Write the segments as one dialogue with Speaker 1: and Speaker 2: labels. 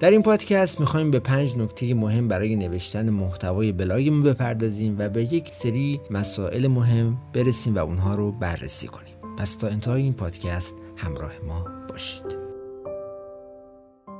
Speaker 1: در این پادکست می‌خوایم به پنج نکته مهم برای نوشتن محتوای بلاگمون بپردازیم و به یک سری مسائل مهم برسیم و اونها رو بررسی کنیم. پس تا انتهای این پادکست همراه ما باشید.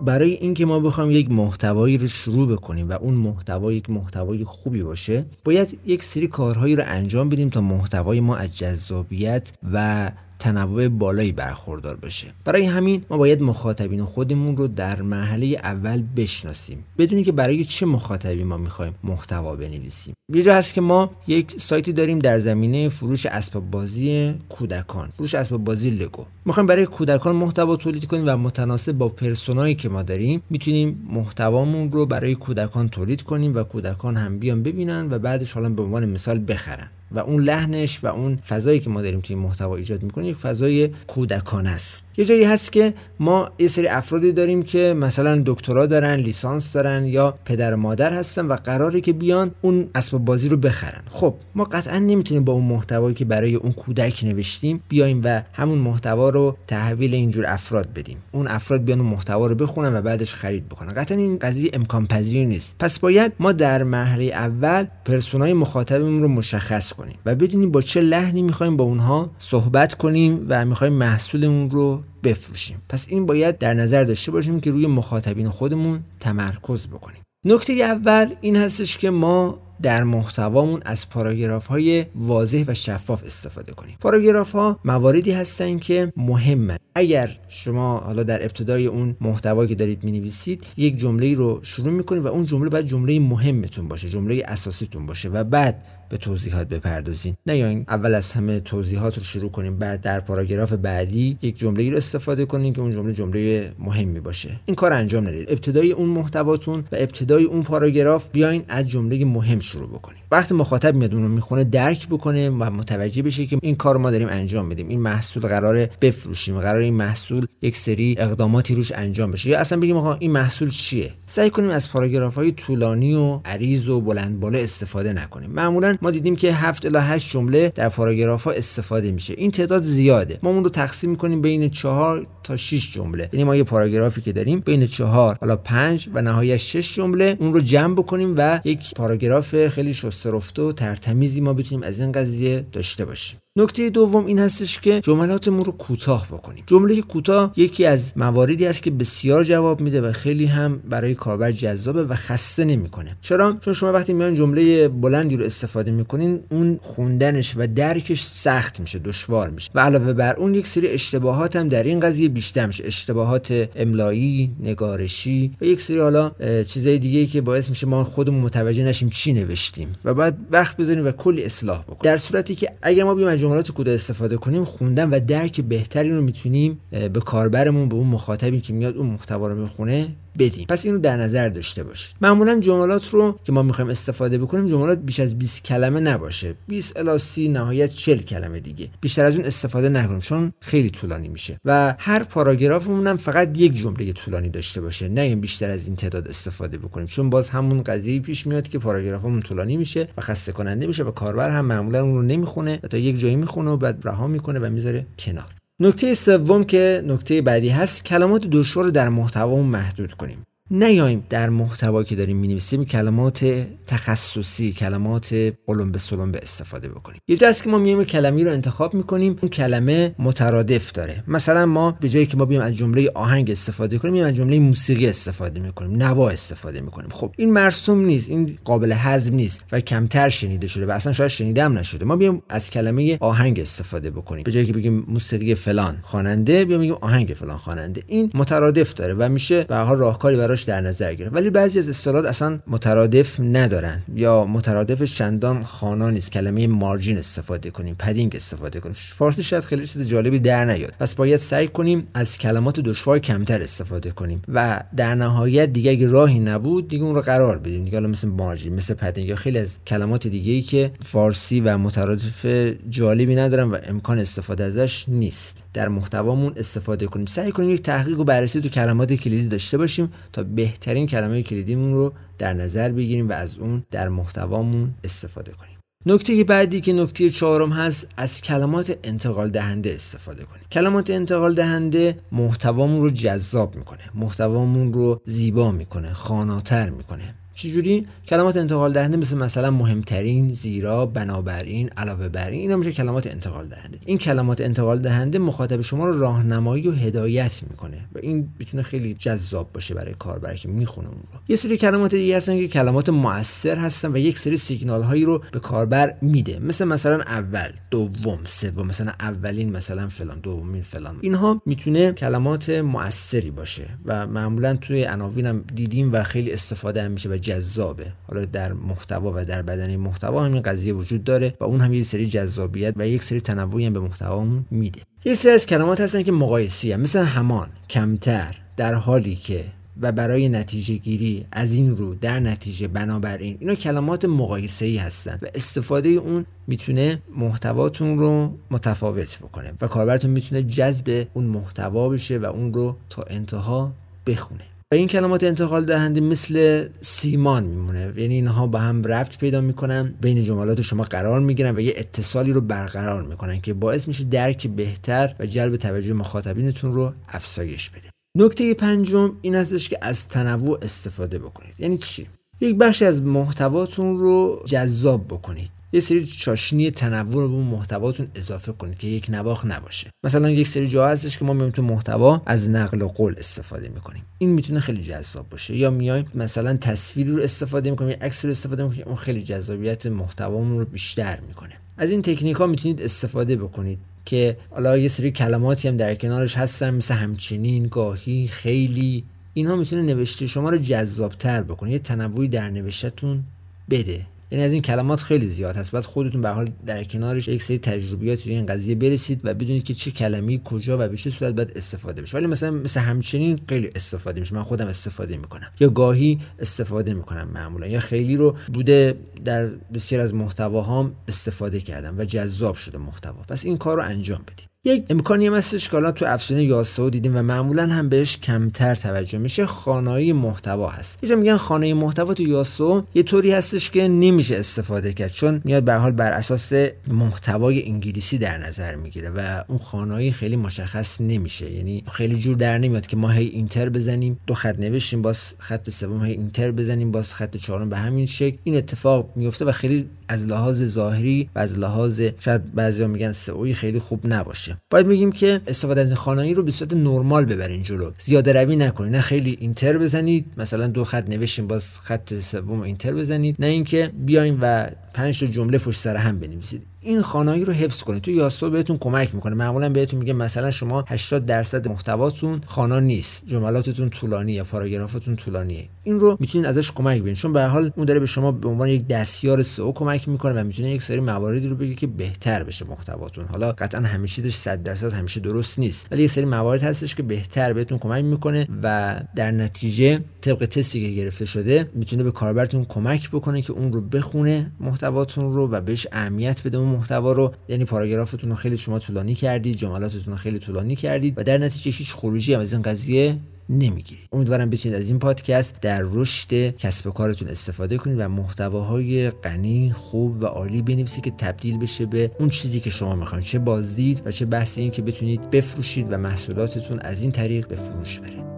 Speaker 1: برای اینکه ما بخوایم یک محتوایی رو شروع بکنیم و اون محتوا یک محتوای خوبی باشه باید یک سری کارهایی رو انجام بدیم تا محتوای ما از جذابیت و تنوع بالایی برخوردار بشه برای همین ما باید مخاطبین خودمون رو در مرحله اول بشناسیم. بدونیم که برای چه مخاطبی ما می‌خوایم محتوا بنویسیم. یه جا هست که ما یک سایتی داریم در زمینه فروش اسباب بازی کودکان فروش اسباب بازی لگو. می‌خوایم برای کودکان محتوا تولید کنیم و متناسب با پرسونایی که ما داریم می‌تونیم محتوامون رو برای کودکان تولید کنیم و کودکان هم بیان ببینن و بعدش حالا به عنوان مثال بخرن. و اون لحنش و اون فضایی که ما داریم توی محتوا ایجاد می‌کنیم یک فضای کودکان است. یه جایی هست که ما یه سری افرادی داریم که مثلا دکترا دارن لیسانس دارن یا پدر و مادر هستن و قراره که بیان اون اسباب بازی رو بخرن. خب ما قطعا نمی‌تونیم با اون محتوایی که برای اون کودک نوشتیم بیایم و همون محتوا رو تحویل اینجور افراد بدیم. اون افراد بیان اون محتوا رو بخونن و بعدش خرید بکنن. قطعا این قضیه امکان پذیر نیست. پس باید ما در مرحله اول پرسونای مخاطبمون رو مشخص کنیم و بدونیم با چه لحنی می‌خوایم با اونها صحبت کنیم و می‌خوایم محصولمون رو بفروشیم. پس این باید در نظر داشته باشیم که روی مخاطبین خودمون تمرکز بکنیم. نکته اول این هستش که ما در محتوامون از پاراگراف های واضح و شفاف استفاده کنیم. پاراگراف ها مواردی هستن که مهمه اگر شما حالا در ابتدای اون محتوایی که دارید نویسید یک جمله رو شروع می‌کنید و اون جمله باید جمله مهمتون باشه جمله اساسیتون باشه و بعد به توضیحات بپردازین. نه یا اول از همه توضیحات رو شروع کنیم بعد در پاراگراف بعدی یک جمله رو استفاده کنیم که اون جمله جمله مهمی باشه. این کار انجام ندید. ابتدای اون محتواتون و ابتدای اون پاراگراف بیاین از جمله مهم شروع بکنیم. وقتی مخاطب میاد اون رو می‌خونه درک بکنه و متوجه بشه که این کار ما داریم انجام میدیم. این محصول قراره بفروشیم قرار این محصول یک سری اقداماتی روش انجام بشه. یا اصلا بگیم آقا این محصول چیه؟ سعی کنیم از پاراگراف های طولانی و عریض و بلند بالا استفاده نکنیم. معمولا ما دیدیم که 7 الی 8 جمله در پاراگراف ها استفاده میشه. این تعداد زیاده. ما اون رو تقسیم می‌کنیم بین 4 تا 6 جمله. یعنی ما یه پاراگرافی که داریم بین 4 حالا 5 و نهایت 6 جمله اون رو جمع بکنیم و یک پاراگراف خیلی شسترفته و ترتمیزی ما بتونیم از این قضیه داشته باشیم. نکته دوم این هستش که جملاتمون رو کوتاه بکنیم. جمله کوتاه یکی از مواردی است که بسیار جواب میده و خیلی هم برای کاربر جذابه و خسته نمی‌کنه. چرا؟ چون شما وقتی میان جمله بلندی رو استفاده می‌کنین اون خوندنش و درکش سخت میشه دشوار میشه. و علاوه بر اون یک سری اشتباهات هم در این قضیه بیشتر میشه. اشتباهات املایی نگارشی و یک سری حالا چیزای دیگه که باعث میشه ما خودمون متوجه نشیم چی نوشتیم. و بعد وقت بذاریم و کلی اصلاح بکنیم. در صورتی که اگر ما بیایم جملات کوتاه استفاده کنیم خوندن و درک بهتری رو می‌تونیم به کاربرمون به اون مخاطبی که میاد اون محتوا رو می‌خونه. بدیم. پس اینو در نظر داشته باشید معمولا جملات رو که ما می‌خوایم استفاده بکنیم جملات بیش از 20 کلمه نباشه. 20 الی 30 نهایت 40 کلمه دیگه. بیشتر از اون استفاده نکنیم چون خیلی طولانی میشه. و هر پاراگرافمون هم فقط یک جمله طولانی داشته باشه. نه بیشتر از این تعداد استفاده بکنیم. چون باز همون قضیه پیش میاد که پاراگرافمون طولانی میشه و خسته کننده میشه و کاربر هم معمولا اون رو نمی‌خونه تا یک جایی می‌خونه و بعد رها می‌کنه و می‌ذاره کنار. نکته سوم که نکته بعدی هست کلمات دشوار رو در محتوامون محدود کنیم. نیایم در محتوایی که داریم می‌نویسیم کلمات تخصصی کلمات قلم به سلم به استفاده بکنیم. یه هست که ما میایم کلمه رو انتخاب می‌کنیم. اون کلمه مترادف داره. مثلا ما به جایی که ما بیایم از جمله آهنگ استفاده کنیم میایم از جمله موسیقی استفاده می‌کنیم نوا استفاده می‌کنیم. خب این مرسوم نیست این قابل هضم نیست و کمتر شنیده شده و اصلا شاید شنیده هم نشده. ما بیایم از کلمه آهنگ استفاده بکنیم. به جایی که بگیم موسیقی فلان خواننده بیایم بگیم آهنگ فلان خواننده. این مترادف داره و میشه به حال راهکاری براش در نظر گرفت. ولی بعضی از اصطلاحات اصلا مترادف ندارن یا مترادفش چندان خوانا نیست. کلمه margin استفاده کنیم padding استفاده کنیم. فارسی شاید خیلی چیز جالبی در نیاد. پس باید سعی کنیم از کلمات دشوار کمتر استفاده کنیم و در نهایت دیگه اگه راهی نبود دیگه اون رو قرار بدیم. دیگه حالا مثل margin مثل padding یا خیلی از کلمات دیگه ای که فارسی و مترادف جالبی ندارن و امکان استفاده ازش نیست. در محتوامون استفاده کنیم. سعی کنیم یک تحقیق و بررسی تو کلمات کلیدی داشته باشیم تا بهترین کلمه کلیدیمون رو در نظر بگیریم و از اون در محتوامون استفاده کنیم. نکته بعدی که نکته چهارم هست از کلمات انتقال دهنده استفاده کنیم. کلمات انتقال دهنده محتوامون رو جذاب می‌کنه محتوامون رو زیبا می‌کنه خاناتر می‌کنه. چجوری کلمات انتقال دهنده مثل مثلا مهمترین زیرا بنابراین علاوه بر این اینا میشه کلمات انتقال دهنده. این کلمات انتقال دهنده مخاطب شما رو راهنمایی و هدایت می‌کنه و این می‌تونه خیلی جذاب باشه برای کاربر که می‌خونه اون رو. یه سری کلمات دیگه هستن که کلمات موثر هستن و یک سری سیگنال هایی رو به کاربر میده. مثل مثلا اول دوم سوم مثلا اولین مثلا فلان دومین فلان. اینها می‌تونه کلمات موثری باشه و معمولا توی عناوین دیدیم و خیلی استفاده هم میشه و جذابه حالا در محتوا و در بدن محتوا همین قضیه وجود داره و اون هم یه سری جذابیت و یک سری تنوعی هم به محتوامون میده یه سری از کلمات هستن که مقایسی هم. مثل همان کمتر در حالی که و برای نتیجه گیری از این رو در نتیجه بنابراین اینا کلمات مقایسه ای هستن و استفاده اون می‌تونه محتواتون رو متفاوت بکنه و کاربرتون می‌تونه جذب اون محتوا بشه و اون رو تا انتها بخونه و این کلمات انتقال دهنده مثل سیمان میمونه. یعنی اینها با هم ربط پیدا می‌کنن بین جملات شما قرار می‌گیرن و یه اتصالی رو برقرار می‌کنن که باعث میشه درک بهتر و جلب توجه مخاطبینتون رو افزایش بده. نکته پنجم این هستش که از تنوع استفاده بکنید. یعنی چی؟ یک بخشی از محتواتون رو جذاب بکنید. یه سری چاشنی تنوع رو به محتواتون اضافه کنید که یک نواخ نباشه. مثلا یک سری جا هستش که ما میایم تو محتوا از نقل و قول استفاده می‌کنیم. این می‌تونه خیلی جذاب باشه. یا میایم مثلا تصویری رو استفاده می‌کنیم یا عکس رو استفاده می‌کنیم اون خیلی جذابیت محتوامون رو بیشتر می‌کنه. از این تکنیک ها می‌تونید استفاده بکنید که حالا یه سری کلماتی هم در کنارش هستن مثل همچنین گاهی خیلی. اینها می‌تونه نوشته شما رو جذابتر بکنه. یه تنوعی در نوشتتون بده. یعنی از این کلمات خیلی زیاد هست. بعد خودتون به حال در کنارش یک سری تجربیات این قضیه برسید و بدونید که چه کلمه‌ای کجا و به چه صورت باید استفاده بشه. ولی مثلا مثل همچنین خیلی استفاده میشه. من خودم استفاده می‌کنم. یا گاهی استفاده می‌کنم معمولا. یا خیلی رو بوده در بسیار از محتواهام استفاده کردم و جذاب شده محتوا. پس این کار رو انجام بدید. یک امکانی هم هستش که تو افسانه یاسو دیدیم و معمولا هم بهش کمتر توجه میشه خانه محتوا هست. یه میگن خانه محتوا تو یاسو یه طوری هستش که نمیشه استفاده کرد چون میاد به حال بر اساس محتوای انگلیسی در نظر می‌گیره و اون خانه خیلی مشخص نمیشه. یعنی خیلی جور در نمیاد که ما هی اینتر بزنیم دو خط نوشتیم باز خط سوم هی اینتر بزنیم باز خط چهارم به همین شکل. این اتفاق میفته و خیلی از لحاظ ظاهری و از لحاظ شاید بعضیا میگن سئوی خیلی خوب نباشه. باید میگیم که استفاده از خانایی رو به صورت نرمال ببرین جلو. زیاده روی نکنید نه خیلی اینتر بزنید. مثلا دو خط نوشتیم باز خط سوم اینتر بزنید. نه اینکه بیاین و پنج جمله پشت سر هم بنویسید. این خانایی رو حفظ کنید. تو یاسو بهتون کمک می‌کنه. معمولا بهتون میگه مثلا شما 80 درصد محتواتون خانا نیست. جملاتتون طولانی یا پاراگرافتون طولانیه. این رو می‌تونید ازش کمک بگیرید. چون به حال اون داره به شما به عنوان یک دستیار سئو کمک می‌کنه و می‌تونه یک سری مواردی رو بگه که بهتر بشه محتواتون. حالا قطعا همیشه 100 درصد همیشه درست نیست. ولی یه سری موارد هستش که بهتر بهتون کمک می‌کنه و در نتیجه طبق تستی که گرفته شده می‌تونه به کاربرتون کمک بکنه که اون رو بخونه محتواتون رو و بهش اهمیت بده. اون محتوا رو یعنی پاراگرافتون رو خیلی شما طولانی کردید جملاتتون رو خیلی طولانی کردید و در نتیجه هیچ خروجی هم از این قضیه نمی‌گیرید. امیدوارم بتونید از این پادکست در رشد کسب و کارتون استفاده کنید و محتواهای غنی خوب و عالی بنویسید که تبدیل بشه به اون چیزی که شما می‌خواید چه بازدید و چه بحث این که بتونید بفروشید و محصولاتتون از این طریق به فروش بره.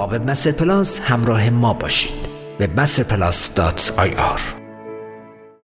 Speaker 1: با وب پلاس همراه ما باشید. وبمستر پلاس